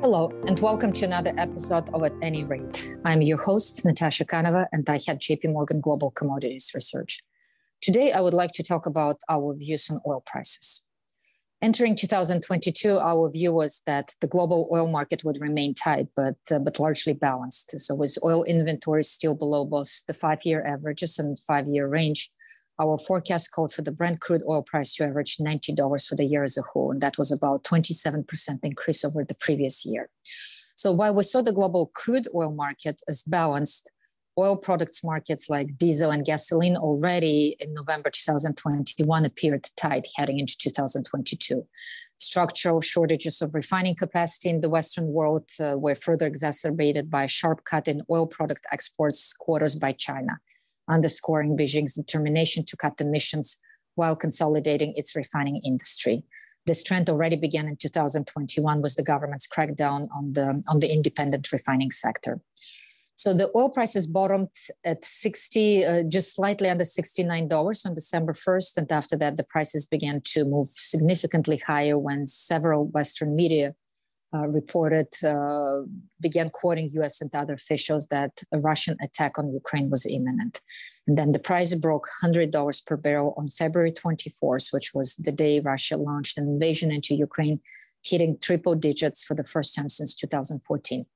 Hello, and welcome to another episode of At Any Rate. I'm your host, Natasha Kaneva, and I head JP Morgan Global Commodities Research. Today, I would like to talk about our views on oil prices. Entering 2022, our view was that the global oil market would remain tight, but, uh, but largely balanced. So, with oil inventories still below both the five year averages and five year range, our forecast called for the Brent crude oil price to average $90 for the year as a whole, and that was about 27% increase over the previous year. So while we saw the global crude oil market as balanced, oil products markets like diesel and gasoline already in November 2021 appeared tight heading into 2022. Structural shortages of refining capacity in the Western world uh, were further exacerbated by a sharp cut in oil product exports quarters by China underscoring Beijing's determination to cut emissions while consolidating its refining industry. This trend already began in 2021 with the government's crackdown on the, on the independent refining sector. So the oil prices bottomed at 60, uh, just slightly under $69 on December 1st. And after that, the prices began to move significantly higher when several Western media uh, reported, uh, began quoting US and other officials that a Russian attack on Ukraine was imminent. And then the price broke $100 per barrel on February 24th, which was the day Russia launched an invasion into Ukraine, hitting triple digits for the first time since 2014.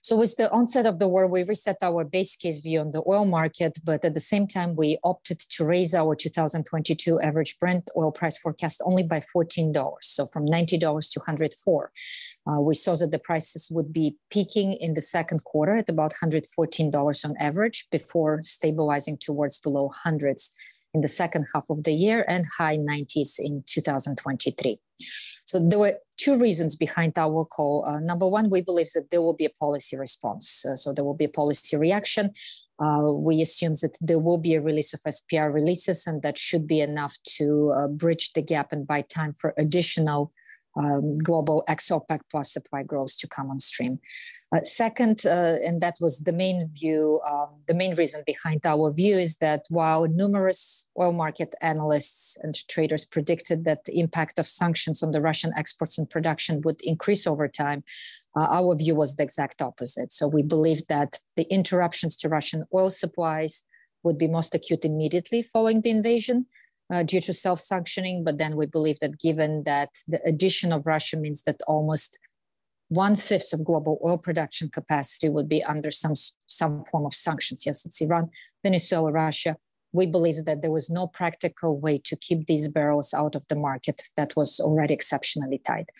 So with the onset of the war, we reset our base case view on the oil market, but at the same time, we opted to raise our 2022 average Brent oil price forecast only by $14, so from $90 to 104. Uh, we saw that the prices would be peaking in the second quarter at about $114 on average before stabilizing towards the low hundreds in the second half of the year and high 90s in 2023. So there were two reasons behind our call. Uh, number one, we believe that there will be a policy response. Uh, so there will be a policy reaction. Uh, we assume that there will be a release of SPR releases, and that should be enough to uh, bridge the gap and buy time for additional um, global ex-OPEC plus supply growth to come on stream. Uh, second, uh, and that was the main view, um, the main reason behind our view is that while numerous oil market analysts and traders predicted that the impact of sanctions on the Russian exports and production would increase over time, uh, our view was the exact opposite. So we believe that the interruptions to Russian oil supplies would be most acute immediately following the invasion uh, due to self-sanctioning. But then we believe that given that the addition of Russia means that almost one fifth of global oil production capacity would be under some some form of sanctions. Yes, it's Iran, Venezuela, Russia. We believe that there was no practical way to keep these barrels out of the market that was already exceptionally tight.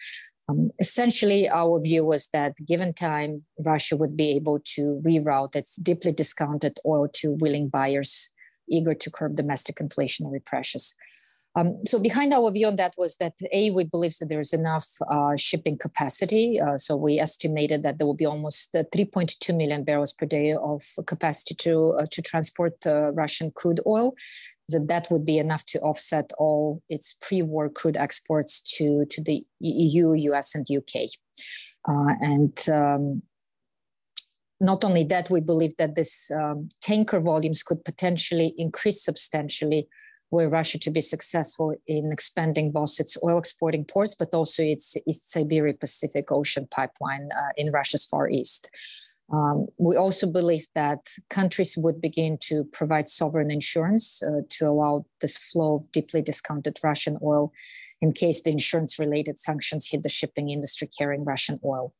Um, essentially, our view was that given time, Russia would be able to reroute its deeply discounted oil to willing buyers eager to curb domestic inflationary pressures. Um, so behind our view on that was that a we believe that there is enough uh, shipping capacity. Uh, so we estimated that there will be almost uh, 3.2 million barrels per day of capacity to uh, to transport Russian crude oil. That that would be enough to offset all its pre-war crude exports to to the EU, US, and UK. Uh, and um, not only that, we believe that this um, tanker volumes could potentially increase substantially were Russia to be successful in expanding both its oil exporting ports, but also its East Siberia Pacific Ocean pipeline uh, in Russia's Far East. Um, we also believe that countries would begin to provide sovereign insurance uh, to allow this flow of deeply discounted Russian oil in case the insurance related sanctions hit the shipping industry carrying Russian oil.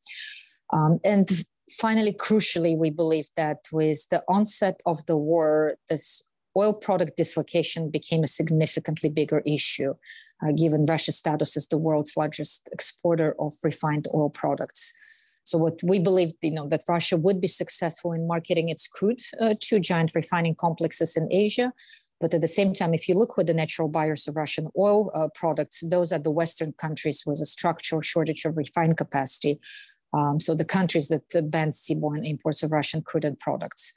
Um, and finally, crucially, we believe that with the onset of the war, this oil product dislocation became a significantly bigger issue, uh, given Russia's status as the world's largest exporter of refined oil products. So, what we believed, you know, that Russia would be successful in marketing its crude uh, to giant refining complexes in Asia. But at the same time, if you look who the natural buyers of Russian oil uh, products, those are the Western countries with a structural shortage of refined capacity, um, so the countries that banned seaborne imports of Russian crude and products.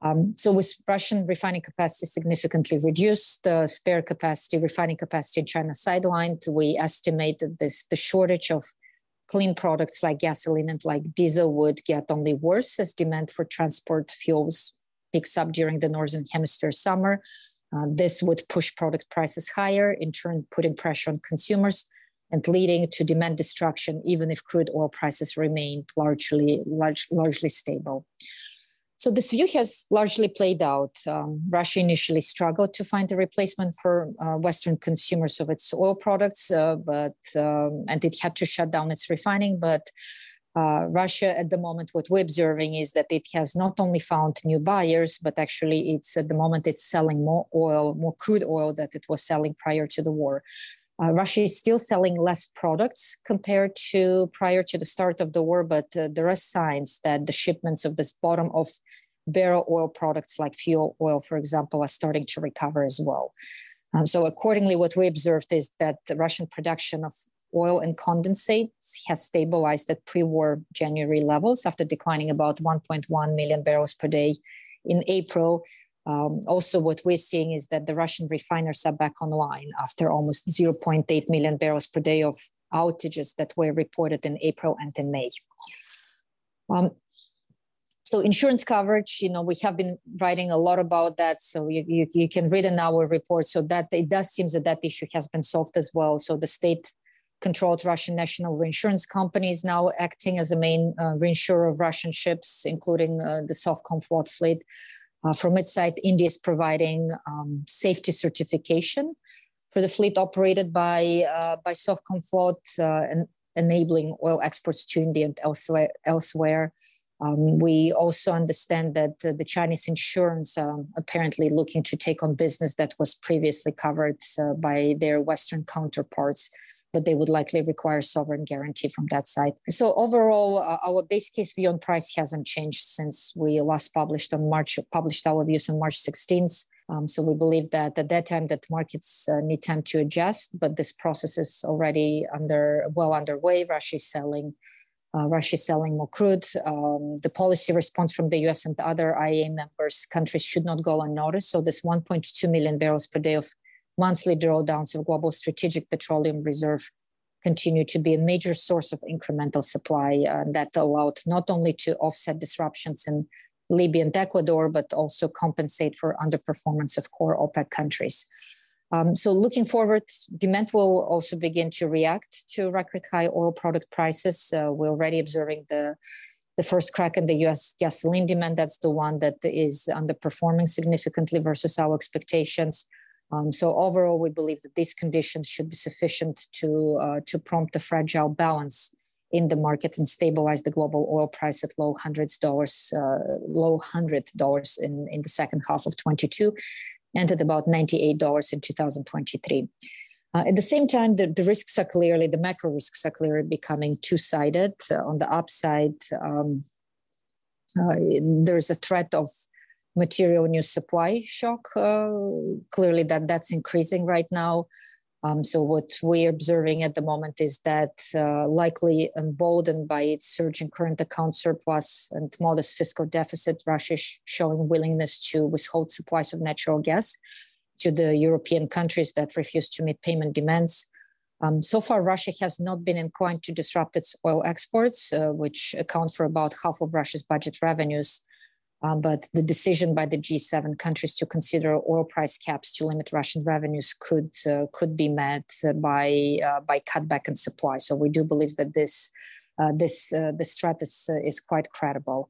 Um, so with Russian refining capacity significantly reduced, uh, spare capacity, refining capacity in China sidelined, we estimate that this, the shortage of clean products like gasoline and like diesel would get only worse as demand for transport fuels picks up during the Northern Hemisphere summer. Uh, this would push product prices higher, in turn putting pressure on consumers and leading to demand destruction, even if crude oil prices remained largely, large, largely stable. So this view has largely played out. Um, Russia initially struggled to find a replacement for uh, Western consumers of its oil products, uh, but um, and it had to shut down its refining. But uh, Russia, at the moment, what we're observing is that it has not only found new buyers, but actually, it's at the moment it's selling more oil, more crude oil that it was selling prior to the war. Uh, Russia is still selling less products compared to prior to the start of the war, but uh, there are signs that the shipments of this bottom of barrel oil products like fuel oil, for example, are starting to recover as well. Um, so, accordingly, what we observed is that the Russian production of oil and condensates has stabilized at pre-war January levels after declining about 1.1 million barrels per day in April um, also, what we're seeing is that the Russian refiners are back online after almost 0.8 million barrels per day of outages that were reported in April and in May. Um, so insurance coverage, you know, we have been writing a lot about that. So you, you, you, can read in our report. So that it does seem that that issue has been solved as well. So the state controlled Russian national reinsurance company is now acting as a main uh, reinsurer of Russian ships, including uh, the Sovcomflot fleet. Uh, from its side, India is providing um, safety certification for the fleet operated by uh, by Sovcomflot uh, and enabling oil exports to India and elsewhere. elsewhere. Um, we also understand that uh, the Chinese insurance um, apparently looking to take on business that was previously covered uh, by their Western counterparts but they would likely require sovereign guarantee from that side. So overall, uh, our base case view on price hasn't changed since we last published on March published our views on March 16th. Um, so we believe that at that time that markets uh, need time to adjust, but this process is already under well underway. Russia is selling. Uh, Russia is selling more crude. Um, the policy response from the US and the other IEA members countries should not go unnoticed. So this 1.2 million barrels per day of monthly drawdowns of global strategic petroleum reserve continue to be a major source of incremental supply uh, that allowed not only to offset disruptions in Libya and Ecuador, but also compensate for underperformance of core OPEC countries. Um, so looking forward, demand will also begin to react to record high oil product prices. Uh, we're already observing the the first crack in the US gasoline demand. That's the one that is underperforming significantly versus our expectations. Um, so overall, we believe that these conditions should be sufficient to uh, to prompt a fragile balance in the market and stabilize the global oil price at low hundreds dollars, uh, low hundred dollars in in the second half of 22, and at about 98 dollars in 2023. Uh, at the same time, the, the, risks are clearly, the macro risks are clearly becoming two sided. Uh, on the upside, um, uh, there's a threat of material new supply shock. Uh, clearly, that that's increasing right now. Um, so what we're observing at the moment is that uh, likely emboldened by its surge in current account surplus and modest fiscal deficit, Russia is showing willingness to withhold supplies of natural gas to the European countries that refuse to meet payment demands. Um, so far, Russia has not been inclined to disrupt its oil exports, uh, which account for about half of Russia's budget revenues. Um, but the decision by the G7 countries to consider oil price caps to limit Russian revenues could uh, could be met by uh, by cutback in supply. So we do believe that this uh, this uh, this threat is, uh, is quite credible.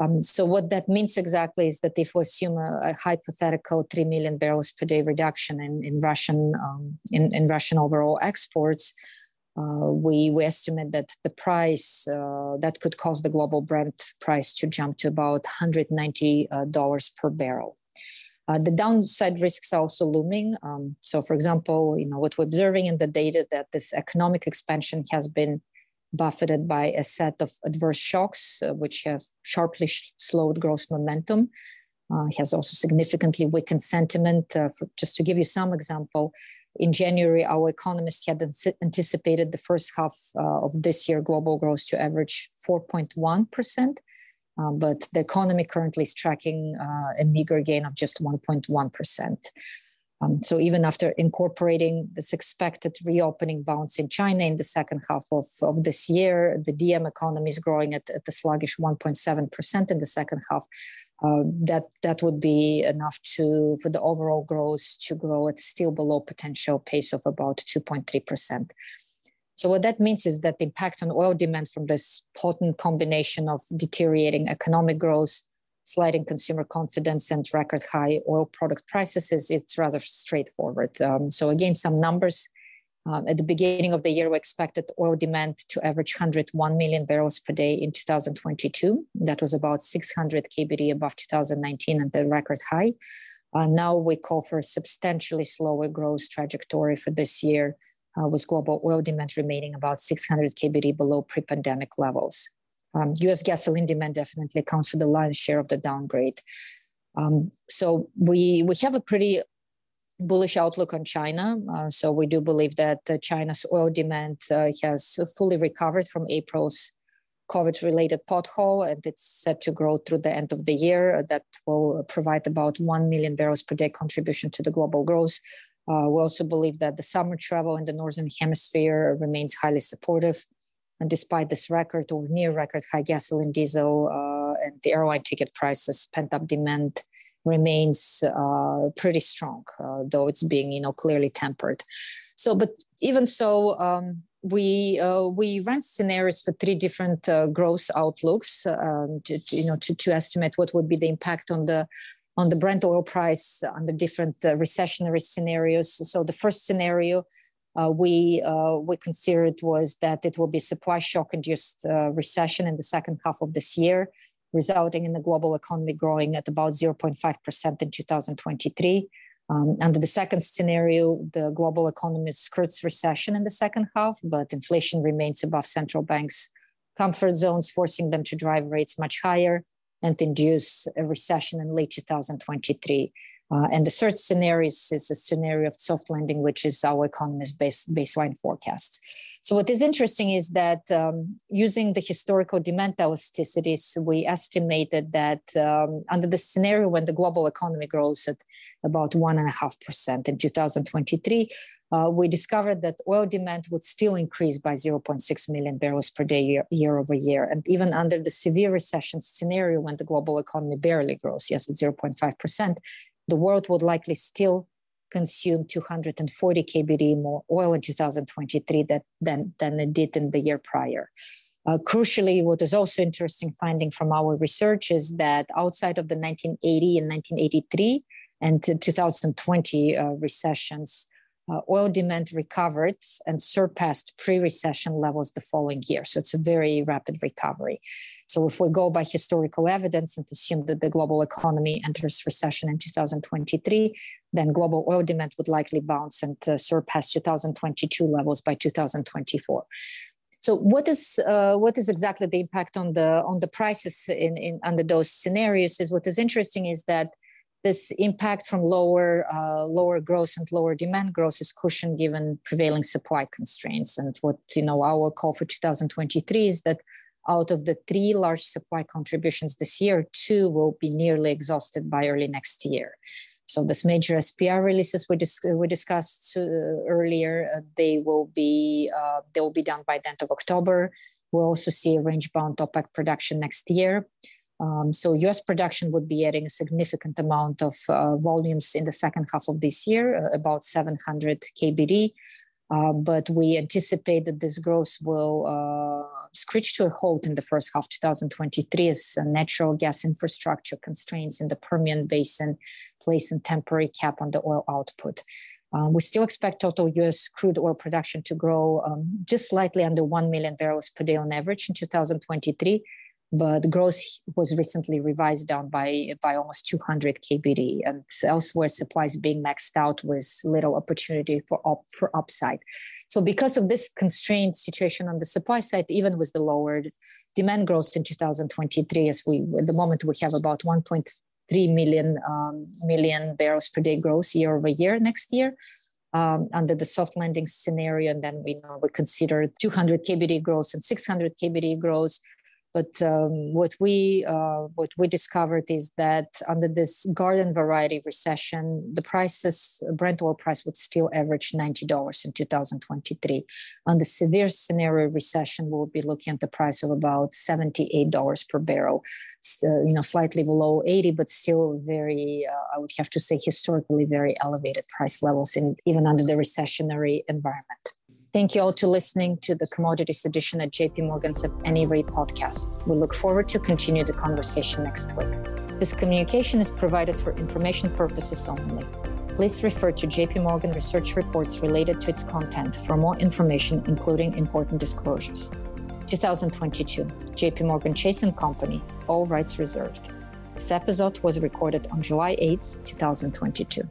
Um, so what that means exactly is that if we assume a, a hypothetical three million barrels per day reduction in in Russian um, in, in Russian overall exports, uh, we, we estimate that the price uh, that could cause the global Brent price to jump to about $190 uh, per barrel. Uh, the downside risks are also looming. Um, so, for example, you know what we're observing in the data that this economic expansion has been buffeted by a set of adverse shocks, uh, which have sharply sh- slowed growth momentum. Uh, has also significantly weakened sentiment. For, just to give you some example, in January, our economists had anticipated the first half uh, of this year global growth to average 4.1%, um, but the economy currently is tracking uh, a meager gain of just 1.1%. Um, so even after incorporating this expected reopening bounce in China in the second half of, of this year, the DM economy is growing at, at a sluggish 1.7% in the second half. Uh, that that would be enough to for the overall growth to grow at still below potential pace of about 2.3 percent. So what that means is that the impact on oil demand from this potent combination of deteriorating economic growth, sliding consumer confidence, and record high oil product prices is it's rather straightforward. Um, so again, some numbers. Um, at the beginning of the year, we expected oil demand to average 101 million barrels per day in 2022. That was about 600 kbd above 2019 and the record high. Uh, now we call for a substantially slower growth trajectory for this year, uh, with global oil demand remaining about 600 kbd below pre-pandemic levels. Um, U.S. gasoline demand definitely accounts for the lion's share of the downgrade. Um, so we we have a pretty bullish outlook on China. Uh, so we do believe that uh, China's oil demand uh, has fully recovered from April's COVID-related pothole, and it's set to grow through the end of the year. That will provide about 1 million barrels per day contribution to the global growth. Uh, we also believe that the summer travel in the Northern Hemisphere remains highly supportive. And despite this record or near record high gasoline, diesel, uh, and the airline ticket prices, pent up demand remains uh, pretty strong, uh, though it's being you know clearly tempered. So, but even so, um, we uh, we ran scenarios for three different uh, growth outlooks um, to, to, you know to, to estimate what would be the impact on the on the Brent oil price under different uh, recessionary scenarios. So the first scenario uh, we we considered was that it will be supply shock induced recession in the second half of this year, resulting in the global economy growing at about 0.5% in 2023. Um, under the second scenario, the global economy skirts recession in the second half, but inflation remains above central banks' comfort zones, forcing them to drive rates much higher and induce a recession in late 2023. Uh, and the third scenario is, a scenario of soft landing, which is our economist base, baseline forecasts. So what is interesting is that um, using the historical demand elasticities, we estimated that um, under the scenario when the global economy grows at about one and a half percent in 2023, uh, we discovered that oil demand would still increase by 0.6 million barrels per day year, year, over year. And even under the severe recession scenario, when the global economy barely grows, yes, at 0.5%, the world would likely still consume 240 kbd more oil in 2023 that, than, than it did in the year prior. Uh, crucially, what is also interesting finding from our research is that outside of the 1980 and 1983 and 2020 uh, recessions, uh, oil demand recovered and surpassed pre-recession levels the following year. So it's a very rapid recovery. So if we go by historical evidence and assume that the global economy enters recession in 2023, then global oil demand would likely bounce and uh, surpass 2022 levels by 2024. So what is uh, what is exactly the impact on the on the prices in, in under those scenarios? Is what is interesting is that this impact from lower uh, lower growth and lower demand growth is cushioned given prevailing supply constraints. And what you know our call for 2023 is that out of the three large supply contributions this year, two will be nearly exhausted by early next year. So this major SPR releases we, dis- we discussed uh, earlier, uh, they will be uh, they will be done by the end of October. We'll also see a range bound OPEC production next year. Um, so US production would be adding a significant amount of uh, volumes in the second half of this year, uh, about 700 kbd. Uh, but we anticipate that this growth will uh, screech to a halt in the first half 2023 as natural gas infrastructure constraints in the Permian Basin place a temporary cap on the oil output. Uh, we still expect total US crude oil production to grow um, just slightly under 1 million barrels per day on average in 2023, but growth was recently revised down by by almost 200 kbd and elsewhere supplies being maxed out with little opportunity for up, for upside. So because of this constrained situation on the supply side even with the lowered demand growth in 2023 as we at the moment we have about 1.3 million um, million barrels per day growth year over year next year um, under the soft landing scenario. And then we know we consider 200 kbd growth and 600 kbd growth but um, what we uh, what we discovered is that under this garden variety recession, the prices Brent oil price would still average ninety dollars in 2023. On the severe scenario recession, we'll be looking at the price of about seventy eight dollars per barrel. Uh, you know, slightly below 80, but still very, uh, I would have to say, historically very elevated price levels, in even under the recessionary environment. Thank you all to listening to the Commodities Edition at JP Morgan's At Any Rate podcast. We look forward to continue the conversation next week. This communication is provided for information purposes only. Please refer to JP Morgan research reports related to its content for more information, including important disclosures. 2022, JP Morgan Chase & Company, all rights reserved. This episode was recorded on July 8, 2022.